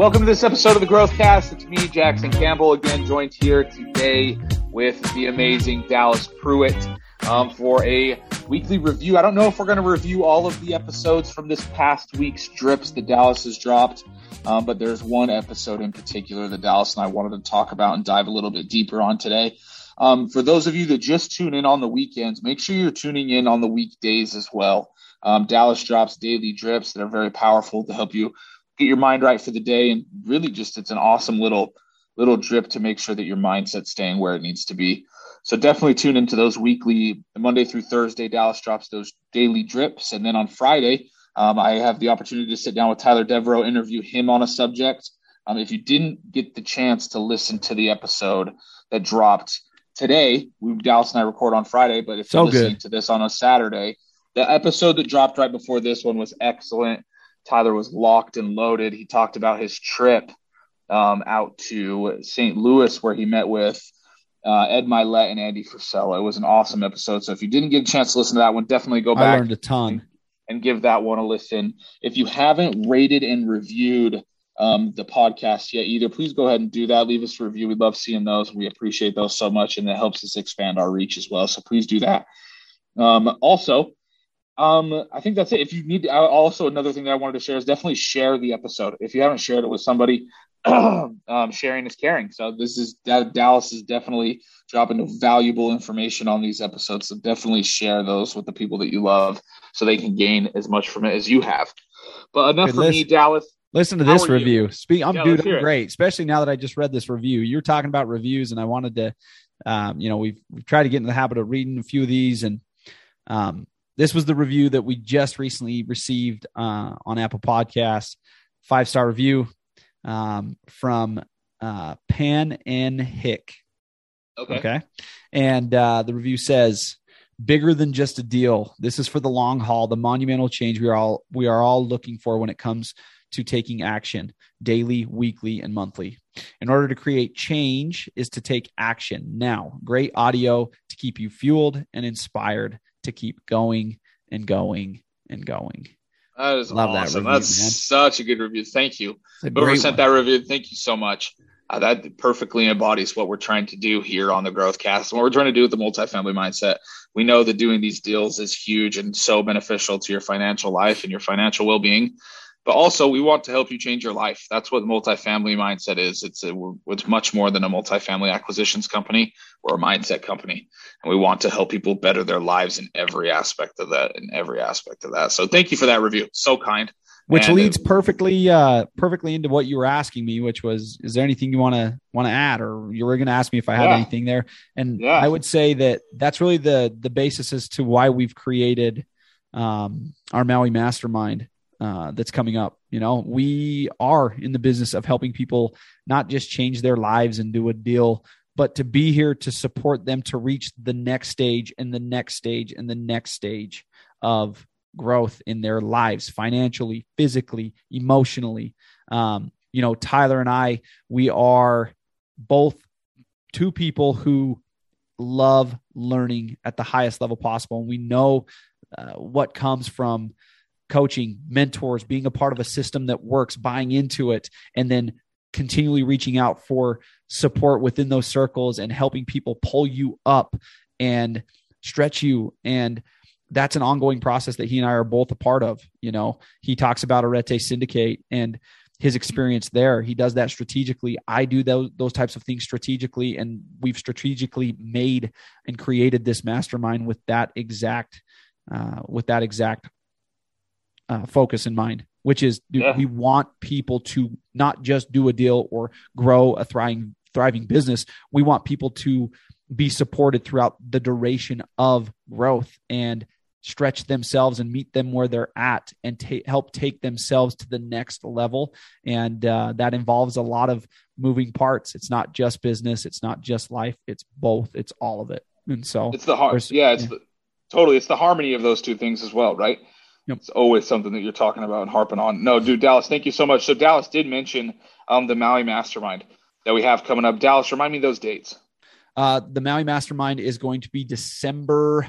Welcome to this episode of the Growth Cast. It's me, Jackson Campbell, again joined here today with the amazing Dallas Pruitt um, for a weekly review. I don't know if we're going to review all of the episodes from this past week's drips that Dallas has dropped, um, but there's one episode in particular that Dallas and I wanted to talk about and dive a little bit deeper on today. Um, for those of you that just tune in on the weekends, make sure you're tuning in on the weekdays as well. Um, Dallas drops daily drips that are very powerful to help you get your mind right for the day, and really just it's an awesome little little drip to make sure that your mindset's staying where it needs to be. So definitely tune into those weekly Monday through Thursday. Dallas drops those daily drips, and then on Friday, um, I have the opportunity to sit down with Tyler Deveraux, interview him on a subject. Um, if you didn't get the chance to listen to the episode that dropped today, we Dallas and I record on Friday, but if so you're listening good. to this on a Saturday, the episode that dropped right before this one was excellent. Tyler was locked and loaded. He talked about his trip um, out to St. Louis where he met with uh, Ed Mylett and Andy Frisella. It was an awesome episode. So if you didn't get a chance to listen to that one, definitely go back. I learned a ton. And, and give that one a listen. If you haven't rated and reviewed um, the podcast yet either, please go ahead and do that. Leave us a review. We love seeing those. We appreciate those so much, and it helps us expand our reach as well. So please do that. Um, also, um, I think that's it. If you need, to, also another thing that I wanted to share is definitely share the episode. If you haven't shared it with somebody, um, sharing is caring. So this is Dallas is definitely dropping valuable information on these episodes. So definitely share those with the people that you love, so they can gain as much from it as you have. But enough Good for me, Dallas. Listen to this review. You? Speak. I'm yeah, dude. I'm great, especially now that I just read this review. You're talking about reviews, and I wanted to, um, you know, we've we've tried to get in the habit of reading a few of these, and um, this was the review that we just recently received uh, on Apple Podcasts. Five star review um, from uh, Pan and Hick. Okay. Okay. And uh, the review says, "Bigger than just a deal. This is for the long haul. The monumental change we are all we are all looking for when it comes to taking action, daily, weekly, and monthly. In order to create change, is to take action now. Great audio to keep you fueled and inspired." To keep going and going and going. That is Love awesome. That review, That's man. such a good review. Thank you. Whoever sent one. that review, thank you so much. Uh, that perfectly embodies what we're trying to do here on the Growth Cast. What we're trying to do with the multifamily mindset. We know that doing these deals is huge and so beneficial to your financial life and your financial well being but also we want to help you change your life. That's what multifamily mindset is. It's a, it's much more than a multifamily acquisitions company or a mindset company, and we want to help people better their lives in every aspect of that. In every aspect of that. So thank you for that review. So kind. Which and leads it, perfectly, uh, perfectly into what you were asking me, which was, is there anything you want to want to add, or you were going to ask me if I had yeah. anything there? And yeah. I would say that that's really the the basis as to why we've created um, our Maui Mastermind uh, that's coming up. You know, we are in the business of helping people not just change their lives and do a deal, but to be here to support them to reach the next stage and the next stage and the next stage of growth in their lives, financially, physically, emotionally. Um, you know, Tyler and I, we are both two people who love learning at the highest level possible. And we know uh, what comes from coaching, mentors, being a part of a system that works, buying into it, and then continually reaching out for support within those circles and helping people pull you up and stretch you. And that's an ongoing process that he and I are both a part of. You know, he talks about Arete Syndicate and his experience there. He does that strategically. I do those those types of things strategically, and we've strategically made and created this mastermind with that exact uh, with that exact uh, focus in mind, which is yeah. we want people to not just do a deal or grow a thriving thriving business. We want people to be supported throughout the duration of growth and stretch themselves and meet them where they're at and ta- help take themselves to the next level. And uh, that involves a lot of moving parts. It's not just business. It's not just life. It's both. It's all of it. And so it's the heart. Yeah, it's yeah. The, totally. It's the harmony of those two things as well, right? Yep. It's always something that you're talking about and harping on. No, dude, Dallas, thank you so much. So Dallas did mention um, the Maui Mastermind that we have coming up. Dallas, remind me those dates. Uh, the Maui Mastermind is going to be December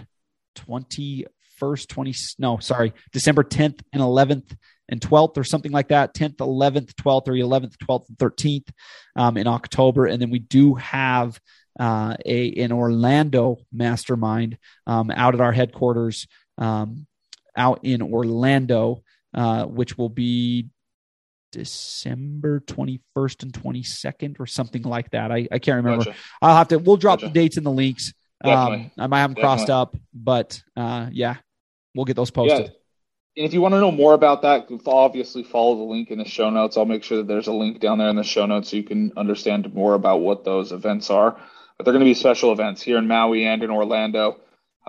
21st 21st, 20, no, sorry, December 10th and 11th and 12th or something like that 10th 11th 12th or 11th 12th and 13th um, in october and then we do have uh, a an orlando mastermind um, out at our headquarters um, out in orlando uh, which will be December 21st and 22nd or something like that. I, I can't remember. Gotcha. I'll have to, we'll drop gotcha. the dates in the links. Um, I might have them crossed up, but uh, yeah, we'll get those posted. Yeah. And if you want to know more about that, obviously follow the link in the show notes. I'll make sure that there's a link down there in the show notes so you can understand more about what those events are. But they're going to be special events here in Maui and in Orlando,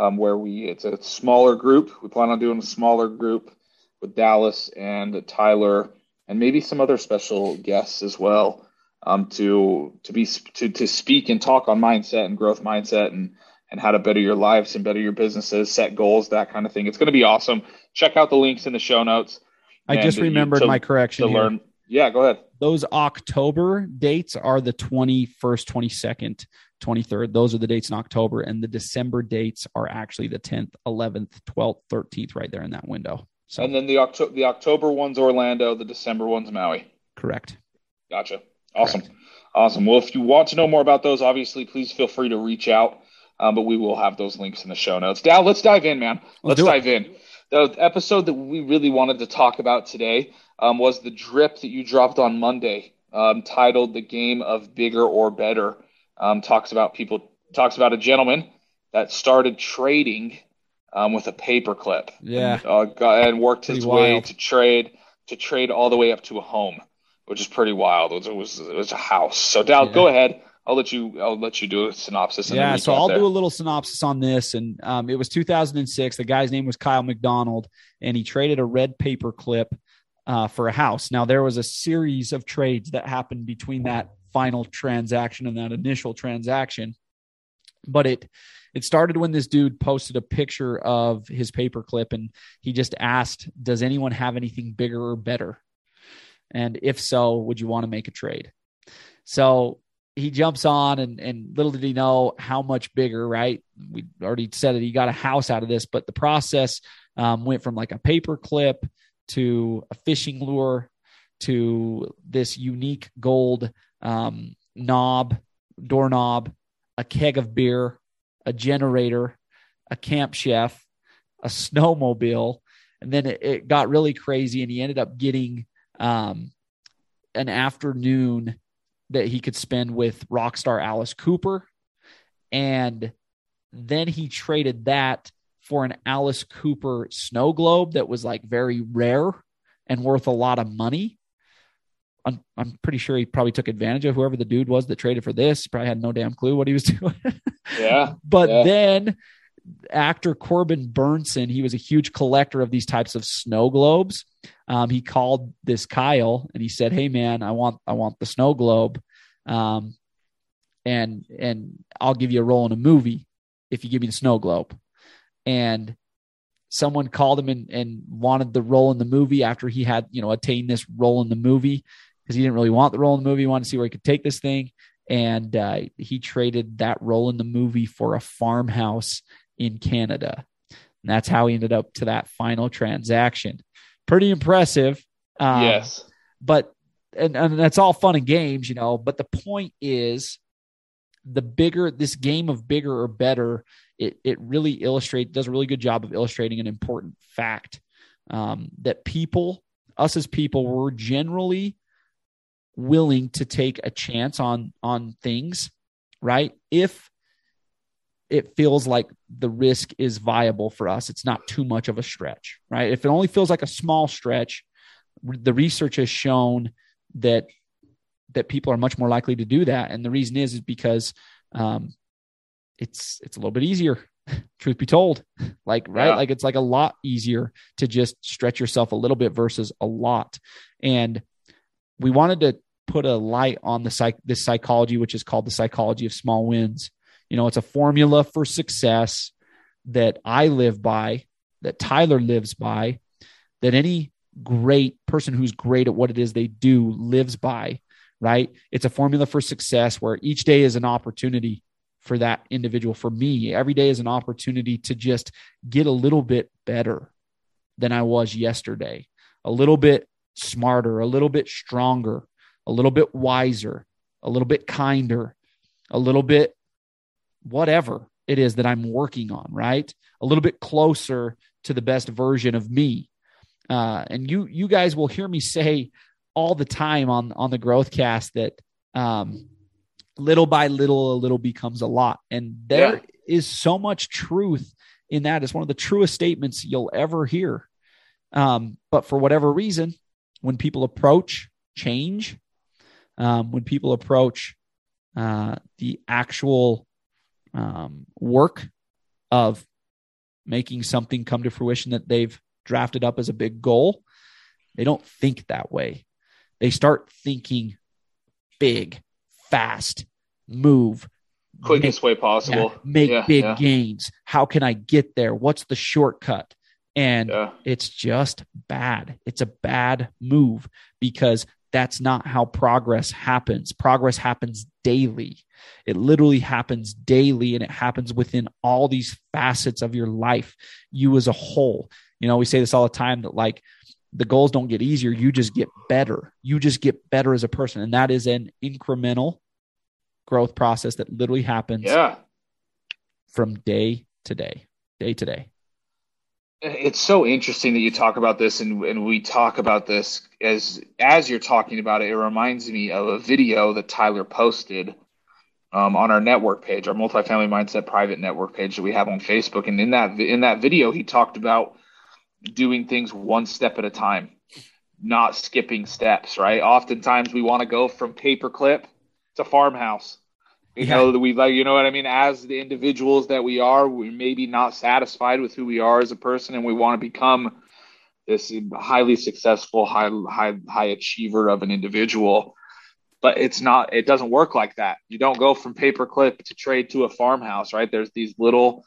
um, where we it's a smaller group. We plan on doing a smaller group with Dallas and Tyler and maybe some other special guests as well um, to to be to to speak and talk on mindset and growth mindset and and how to better your lives and better your businesses, set goals, that kind of thing. It's going to be awesome. Check out the links in the show notes. I just remembered to, my correction to learn. Yeah, go ahead. Those October dates are the 21st, 22nd, 23rd. Those are the dates in October. And the December dates are actually the 10th, 11th, 12th, 13th, right there in that window. So, and then the October the October one's Orlando, the December one's Maui. Correct. Gotcha. Awesome. Correct. Awesome. Well, if you want to know more about those, obviously, please feel free to reach out. Um, but we will have those links in the show notes. Dal, let's dive in, man. Let's, let's dive it. in. The episode that we really wanted to talk about today um, was the drip that you dropped on Monday, um, titled "The Game of Bigger or Better." Um, talks about people talks about a gentleman that started trading um, with a paperclip. Yeah, and, uh, got, and worked his way to trade to trade all the way up to a home, which is pretty wild. It was it was, it was a house. So Dal, yeah. go ahead. I'll let you. I'll let you do a synopsis. yeah, so I'll there. do a little synopsis on this. And um, it was 2006. The guy's name was Kyle MacDonald, and he traded a red paper clip uh, for a house. Now there was a series of trades that happened between that final transaction and that initial transaction, but it it started when this dude posted a picture of his paperclip and he just asked, Does anyone have anything bigger or better? And if so, would you want to make a trade? So he jumps on and, and little did he know how much bigger, right? We already said that he got a house out of this, but the process um, went from like a paper clip to a fishing lure to this unique gold um, knob, doorknob, a keg of beer, a generator, a camp chef, a snowmobile, and then it, it got really crazy, and he ended up getting um, an afternoon that he could spend with rock star Alice Cooper, and then he traded that for an Alice Cooper snow globe that was like very rare and worth a lot of money. I'm, I'm pretty sure he probably took advantage of whoever the dude was that traded for this. Probably had no damn clue what he was doing. yeah. But yeah. then actor Corbin Bernsen, he was a huge collector of these types of snow globes. Um, he called this Kyle and he said, "Hey man, I want I want the snow globe, um, and and I'll give you a role in a movie if you give me the snow globe." And someone called him and, and wanted the role in the movie after he had you know attained this role in the movie because he didn't really want the role in the movie. He wanted to see where he could take this thing. And uh, he traded that role in the movie for a farmhouse in Canada. And that's how he ended up to that final transaction. Pretty impressive. Um, yes. But, and, and that's all fun and games, you know. But the point is, the bigger this game of bigger or better, it, it really illustrates, does a really good job of illustrating an important fact um, that people, us as people, we're generally willing to take a chance on on things, right? If it feels like the risk is viable for us, it's not too much of a stretch, right? If it only feels like a small stretch, the research has shown that that people are much more likely to do that, and the reason is is because um, it's it's a little bit easier. Truth be told, like right, yeah. like it's like a lot easier to just stretch yourself a little bit versus a lot, and we wanted to put a light on the psych this psychology, which is called the psychology of small wins. You know, it's a formula for success that I live by, that Tyler lives by, that any great person who's great at what it is they do lives by, right? It's a formula for success where each day is an opportunity for that individual. For me, every day is an opportunity to just get a little bit better than I was yesterday, a little bit smarter, a little bit stronger, a little bit wiser, a little bit kinder, a little bit whatever it is that I'm working on, right? A little bit closer to the best version of me. Uh, and you you guys will hear me say all the time on on the growth cast that um, little by little a little becomes a lot and there yeah. is so much truth in that it's one of the truest statements you'll ever hear um, but for whatever reason when people approach change um, when people approach uh, the actual um, work of making something come to fruition that they've drafted up as a big goal, they don't think that way. They start thinking big, fast, move, quickest make, way possible. Yeah, make yeah, big yeah. gains. How can I get there? What's the shortcut? And it's just bad. It's a bad move because that's not how progress happens. Progress happens daily. It literally happens daily and it happens within all these facets of your life, you as a whole. You know, we say this all the time that like the goals don't get easier, you just get better. You just get better as a person. And that is an incremental growth process that literally happens yeah. from day to day, day to day it's so interesting that you talk about this and, and we talk about this as as you're talking about it it reminds me of a video that tyler posted um, on our network page our multifamily mindset private network page that we have on facebook. And in that in that video he talked about doing things one step at a time not skipping steps right? Oftentimes we want to go from paperclip to farmhouse you yeah. know that we like, you know what I mean. As the individuals that we are, we may be not satisfied with who we are as a person, and we want to become this highly successful, high high high achiever of an individual. But it's not. It doesn't work like that. You don't go from paperclip to trade to a farmhouse, right? There's these little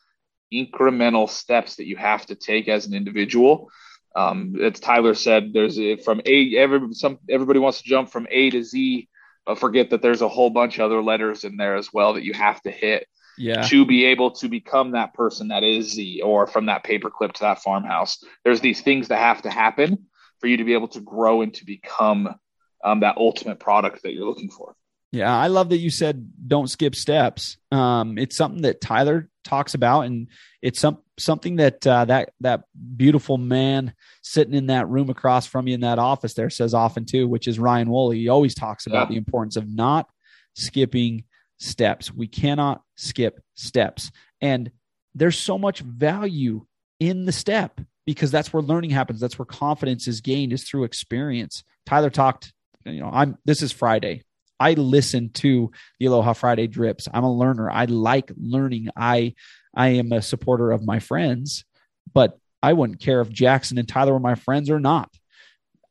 incremental steps that you have to take as an individual. Um, as Tyler said, there's a, from A. Every some everybody wants to jump from A to Z forget that there's a whole bunch of other letters in there as well that you have to hit yeah. to be able to become that person that is the or from that paperclip to that farmhouse. There's these things that have to happen for you to be able to grow and to become um, that ultimate product that you're looking for. Yeah, I love that you said don't skip steps. Um, it's something that Tyler talks about, and it's some something that uh, that that beautiful man sitting in that room across from you in that office there says often too, which is Ryan Woolley. He always talks about yeah. the importance of not skipping steps. We cannot skip steps, and there's so much value in the step because that's where learning happens. That's where confidence is gained is through experience. Tyler talked. You know, I'm. This is Friday. I listen to the Aloha Friday drips. I'm a learner. I like learning. I I am a supporter of my friends, but I wouldn't care if Jackson and Tyler were my friends or not.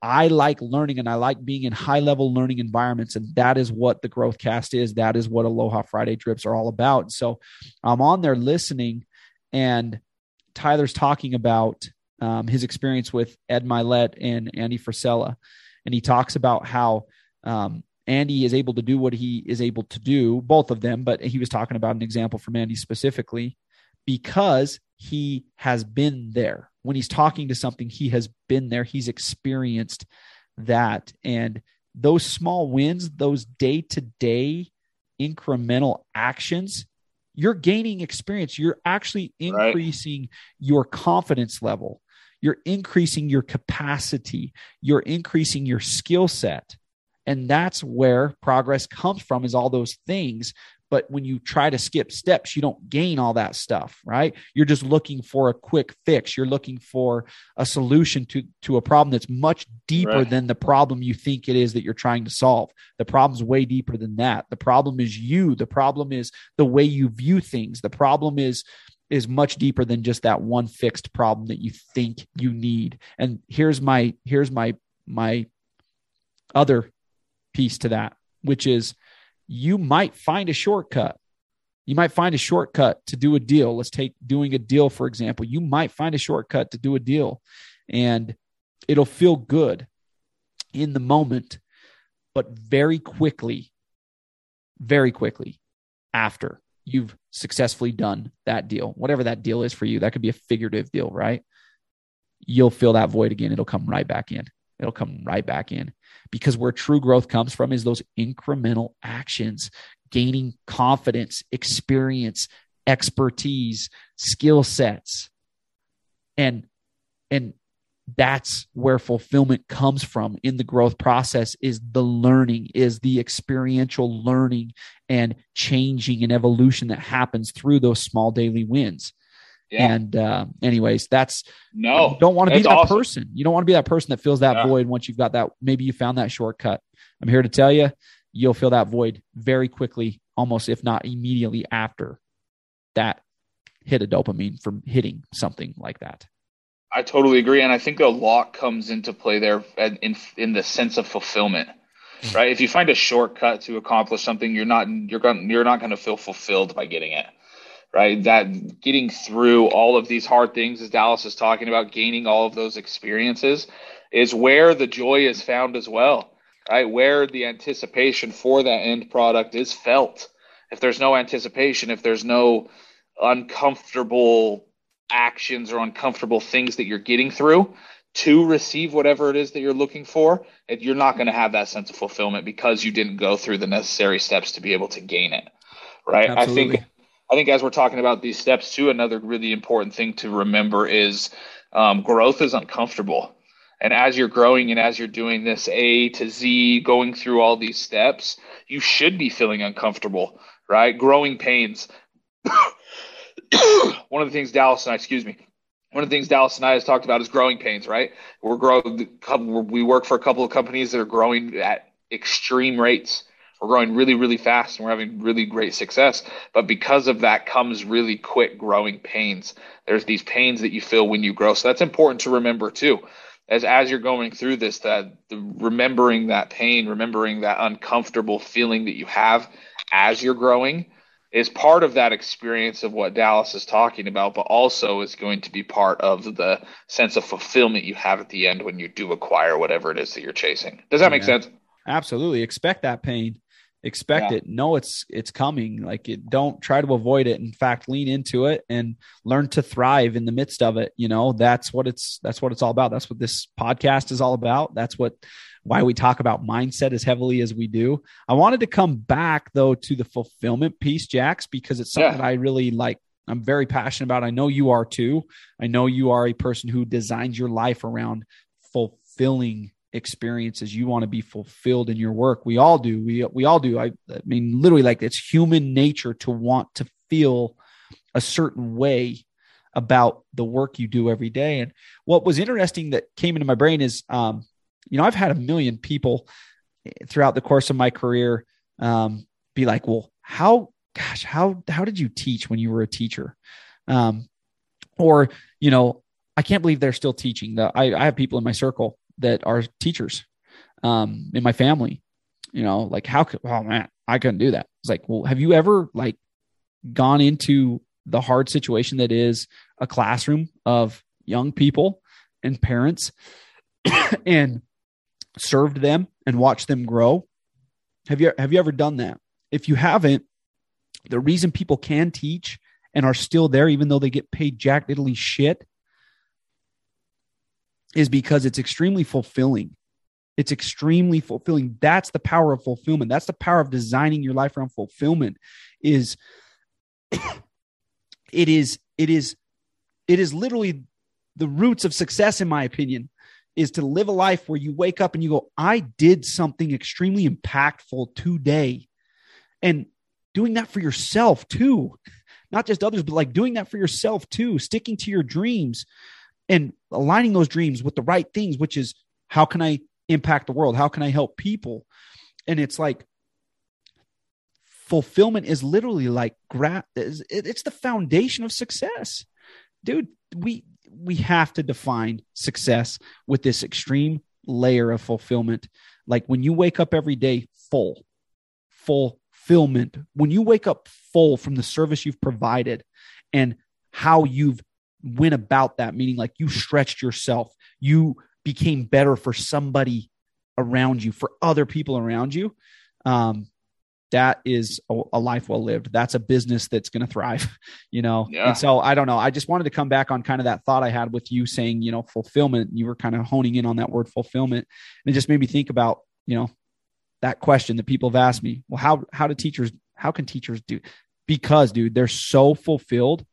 I like learning and I like being in high level learning environments. And that is what the Growth Cast is. That is what Aloha Friday drips are all about. So I'm on there listening, and Tyler's talking about um, his experience with Ed Mylett and Andy Frisella. And he talks about how um, Andy is able to do what he is able to do, both of them, but he was talking about an example from Andy specifically because he has been there. When he's talking to something, he has been there, he's experienced that. And those small wins, those day to day incremental actions, you're gaining experience. You're actually increasing right. your confidence level. You're increasing your capacity. You're increasing your skill set. And that's where progress comes from is all those things. But when you try to skip steps, you don't gain all that stuff, right? You're just looking for a quick fix. You're looking for a solution to, to a problem that's much deeper right. than the problem you think it is that you're trying to solve. The problem's way deeper than that. The problem is you. The problem is the way you view things. The problem is is much deeper than just that one fixed problem that you think you need. And here's my here's my my other piece to that, which is you might find a shortcut. You might find a shortcut to do a deal. Let's take doing a deal, for example. You might find a shortcut to do a deal and it'll feel good in the moment, but very quickly, very quickly after, you've successfully done that deal, whatever that deal is for you. That could be a figurative deal, right? You'll fill that void again. It'll come right back in. It'll come right back in because where true growth comes from is those incremental actions, gaining confidence, experience, expertise, skill sets. And and that's where fulfillment comes from in the growth process is the learning is the experiential learning and changing and evolution that happens through those small daily wins yeah. and uh, anyways that's no don't want to be that awesome. person you don't want to be that person that fills that yeah. void once you've got that maybe you found that shortcut i'm here to tell you you'll fill that void very quickly almost if not immediately after that hit a dopamine from hitting something like that I totally agree, and I think a lot comes into play there in in the sense of fulfillment, mm-hmm. right? If you find a shortcut to accomplish something, you're not you're going you're not going to feel fulfilled by getting it, right? That getting through all of these hard things, as Dallas is talking about, gaining all of those experiences, is where the joy is found as well, right? Where the anticipation for that end product is felt. If there's no anticipation, if there's no uncomfortable actions or uncomfortable things that you're getting through to receive whatever it is that you're looking for, you're not going to have that sense of fulfillment because you didn't go through the necessary steps to be able to gain it. Right. Absolutely. I think I think as we're talking about these steps too, another really important thing to remember is um, growth is uncomfortable. And as you're growing and as you're doing this A to Z, going through all these steps, you should be feeling uncomfortable, right? Growing pains. one of the things Dallas and I, excuse me, one of the things Dallas and I has talked about is growing pains, right? We're growing, we work for a couple of companies that are growing at extreme rates. We're growing really, really fast and we're having really great success. But because of that comes really quick growing pains. There's these pains that you feel when you grow. So that's important to remember too. As as you're going through this, that the, remembering that pain, remembering that uncomfortable feeling that you have as you're growing is part of that experience of what Dallas is talking about, but also is going to be part of the sense of fulfillment you have at the end when you do acquire whatever it is that you're chasing. Does that yeah. make sense? Absolutely. Expect that pain. Expect yeah. it. Know it's it's coming. Like it don't try to avoid it. In fact, lean into it and learn to thrive in the midst of it. You know, that's what it's that's what it's all about. That's what this podcast is all about. That's what why we talk about mindset as heavily as we do. I wanted to come back though to the fulfillment piece, Jax, because it's something yeah. I really like. I'm very passionate about. I know you are too. I know you are a person who designs your life around fulfilling experiences. You want to be fulfilled in your work. We all do. We we all do. I, I mean, literally, like it's human nature to want to feel a certain way about the work you do every day. And what was interesting that came into my brain is um, you know, I've had a million people throughout the course of my career um, be like, well, how, gosh, how, how did you teach when you were a teacher? Um, or, you know, I can't believe they're still teaching. The, I, I have people in my circle that are teachers um, in my family, you know, like how could, oh man, I couldn't do that. It's like, well, have you ever like gone into the hard situation that is a classroom of young people and parents and served them and watched them grow. Have you have you ever done that? If you haven't, the reason people can teach and are still there even though they get paid jack diddly shit is because it's extremely fulfilling. It's extremely fulfilling. That's the power of fulfillment. That's the power of designing your life around fulfillment is it is it is it is literally the roots of success in my opinion is to live a life where you wake up and you go, I did something extremely impactful today. And doing that for yourself too, not just others, but like doing that for yourself too, sticking to your dreams and aligning those dreams with the right things, which is how can I impact the world? How can I help people? And it's like, fulfillment is literally like gra- it's the foundation of success dude we we have to define success with this extreme layer of fulfillment. Like when you wake up every day full, fulfillment, when you wake up full from the service you've provided and how you've went about that, meaning like you stretched yourself, you became better for somebody around you, for other people around you. Um, that is a, a, life well lived. That's a business that's going to thrive, you know? Yeah. And so I don't know. I just wanted to come back on kind of that thought I had with you saying, you know, fulfillment. You were kind of honing in on that word fulfillment. And it just made me think about, you know, that question that people have asked me. Well, how, how do teachers, how can teachers do? Because dude, they're so fulfilled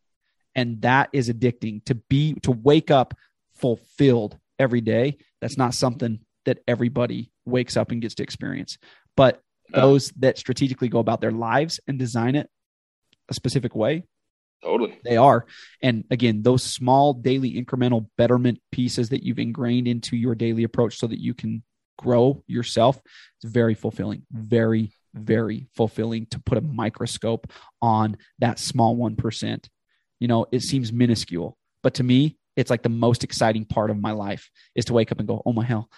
and that is addicting to be, to wake up fulfilled every day. That's not something that everybody wakes up and gets to experience. But those that strategically go about their lives and design it a specific way, totally they are. And again, those small daily incremental betterment pieces that you've ingrained into your daily approach so that you can grow yourself, it's very fulfilling, very very fulfilling to put a microscope on that small 1%. You know, it seems minuscule, but to me, it's like the most exciting part of my life is to wake up and go, "Oh my hell,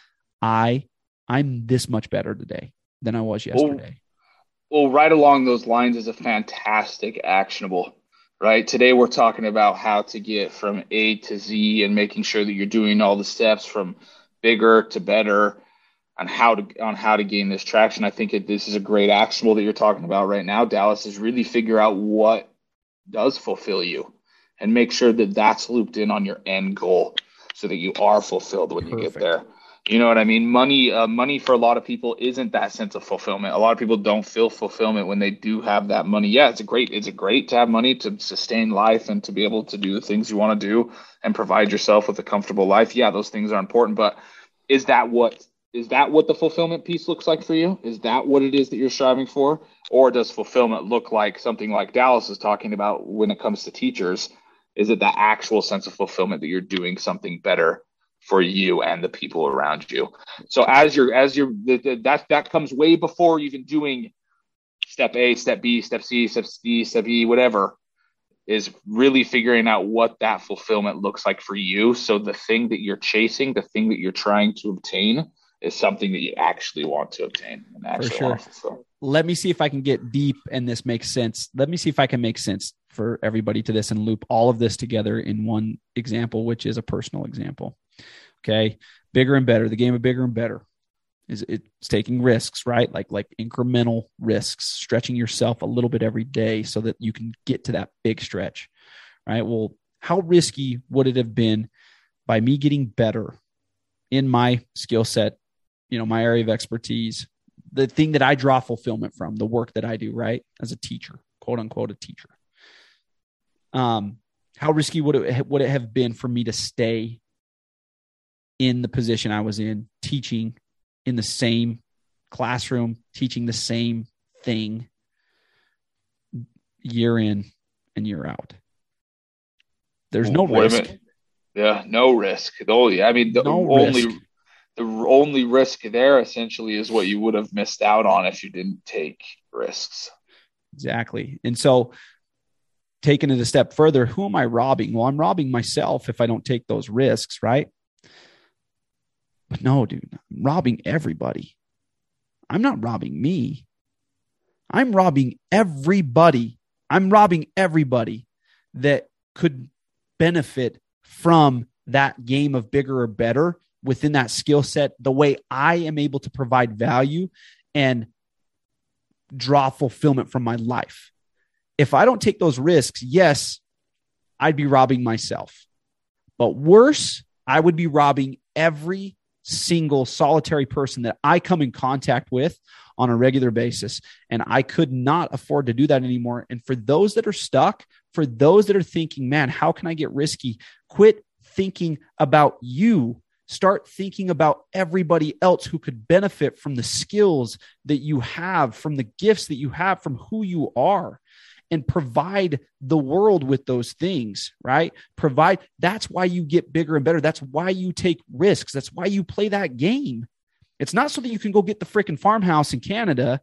I I'm this much better today than I was yesterday. Well, well, right along those lines is a fantastic actionable. Right today, we're talking about how to get from A to Z and making sure that you're doing all the steps from bigger to better on how to on how to gain this traction. I think it, this is a great actionable that you're talking about right now. Dallas is really figure out what does fulfill you and make sure that that's looped in on your end goal so that you are fulfilled when Perfect. you get there. You know what I mean? Money, uh, money for a lot of people isn't that sense of fulfillment. A lot of people don't feel fulfillment when they do have that money. Yeah, it's a great, it's a great to have money to sustain life and to be able to do the things you want to do and provide yourself with a comfortable life. Yeah, those things are important. But is that what is that what the fulfillment piece looks like for you? Is that what it is that you're striving for, or does fulfillment look like something like Dallas is talking about when it comes to teachers? Is it that actual sense of fulfillment that you're doing something better for you and the people around you. So as you're as you're that that comes way before even doing step A, step B, step C, step D, step E, whatever is really figuring out what that fulfillment looks like for you. So the thing that you're chasing, the thing that you're trying to obtain is something that you actually want to obtain and actually for sure. want to fulfill. Let me see if I can get deep and this makes sense. Let me see if I can make sense for everybody to this and loop all of this together in one example, which is a personal example. Okay. Bigger and better. The game of bigger and better is it's taking risks, right? Like like incremental risks, stretching yourself a little bit every day so that you can get to that big stretch. Right. Well, how risky would it have been by me getting better in my skill set, you know, my area of expertise, the thing that I draw fulfillment from, the work that I do, right? As a teacher, quote unquote, a teacher. Um, how risky would it would it have been for me to stay in the position I was in, teaching in the same classroom, teaching the same thing year in and year out. There's no Wait risk. Yeah, no risk. Oh, yeah. I mean, the no only risk. The only risk there essentially is what you would have missed out on if you didn't take risks. Exactly. And so taking it a step further, who am I robbing? Well, I'm robbing myself if I don't take those risks, right? But no, dude, I'm robbing everybody. I'm not robbing me. I'm robbing everybody. I'm robbing everybody that could benefit from that game of bigger or better within that skill set, the way I am able to provide value and draw fulfillment from my life. If I don't take those risks, yes, I'd be robbing myself. But worse, I would be robbing every single solitary person that I come in contact with on a regular basis. And I could not afford to do that anymore. And for those that are stuck, for those that are thinking, man, how can I get risky? Quit thinking about you. Start thinking about everybody else who could benefit from the skills that you have, from the gifts that you have, from who you are and provide the world with those things, right? Provide that's why you get bigger and better. That's why you take risks. That's why you play that game. It's not so that you can go get the freaking farmhouse in Canada.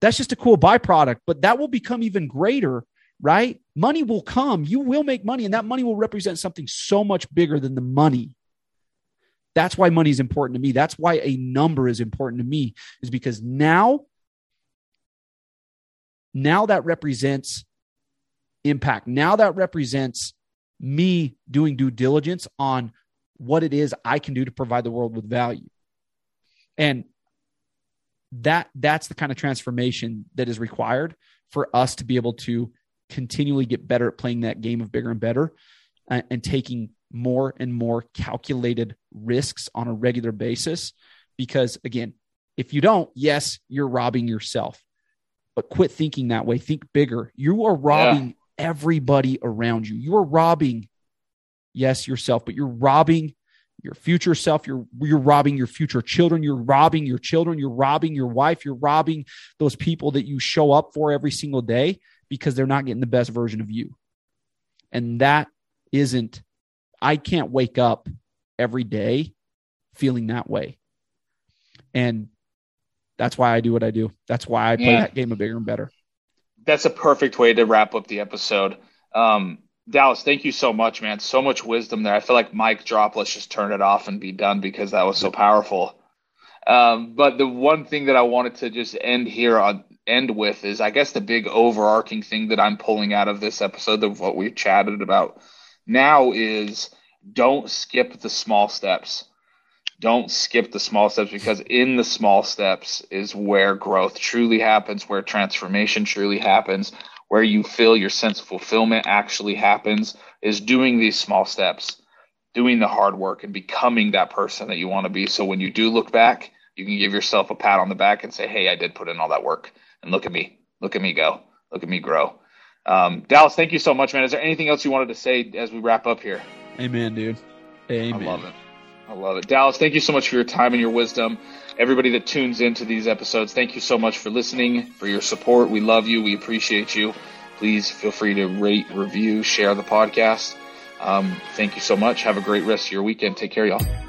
That's just a cool byproduct, but that will become even greater, right? Money will come. You will make money, and that money will represent something so much bigger than the money. That's why money is important to me. That's why a number is important to me, is because now now that represents impact. Now that represents me doing due diligence on what it is I can do to provide the world with value. And that that's the kind of transformation that is required for us to be able to continually get better at playing that game of bigger and better and, and taking more and more calculated risks on a regular basis. Because again if you don't yes you're robbing yourself. But quit thinking that way. Think bigger. You are robbing yeah. everybody around you. You are robbing yes yourself but you're robbing your future self. You're you're robbing your future children. You're robbing your children. You're robbing your wife. You're robbing those people that you show up for every single day because they're not getting the best version of you. And that isn't i can't wake up every day feeling that way and that's why i do what i do that's why i play yeah. that game of bigger and better that's a perfect way to wrap up the episode um, Dallas, thank you so much, man. So much wisdom there. I feel like Mike drop. Let's just turn it off and be done because that was so powerful. Um, but the one thing that I wanted to just end here on end with is, I guess, the big overarching thing that I'm pulling out of this episode of what we've chatted about now is don't skip the small steps. Don't skip the small steps because in the small steps is where growth truly happens, where transformation truly happens, where you feel your sense of fulfillment actually happens is doing these small steps, doing the hard work, and becoming that person that you want to be. So when you do look back, you can give yourself a pat on the back and say, Hey, I did put in all that work. And look at me. Look at me go. Look at me grow. Um, Dallas, thank you so much, man. Is there anything else you wanted to say as we wrap up here? Amen, dude. Amen. I love it. I love it. Dallas, thank you so much for your time and your wisdom. Everybody that tunes into these episodes, thank you so much for listening, for your support. We love you. We appreciate you. Please feel free to rate, review, share the podcast. Um, thank you so much. Have a great rest of your weekend. Take care, y'all.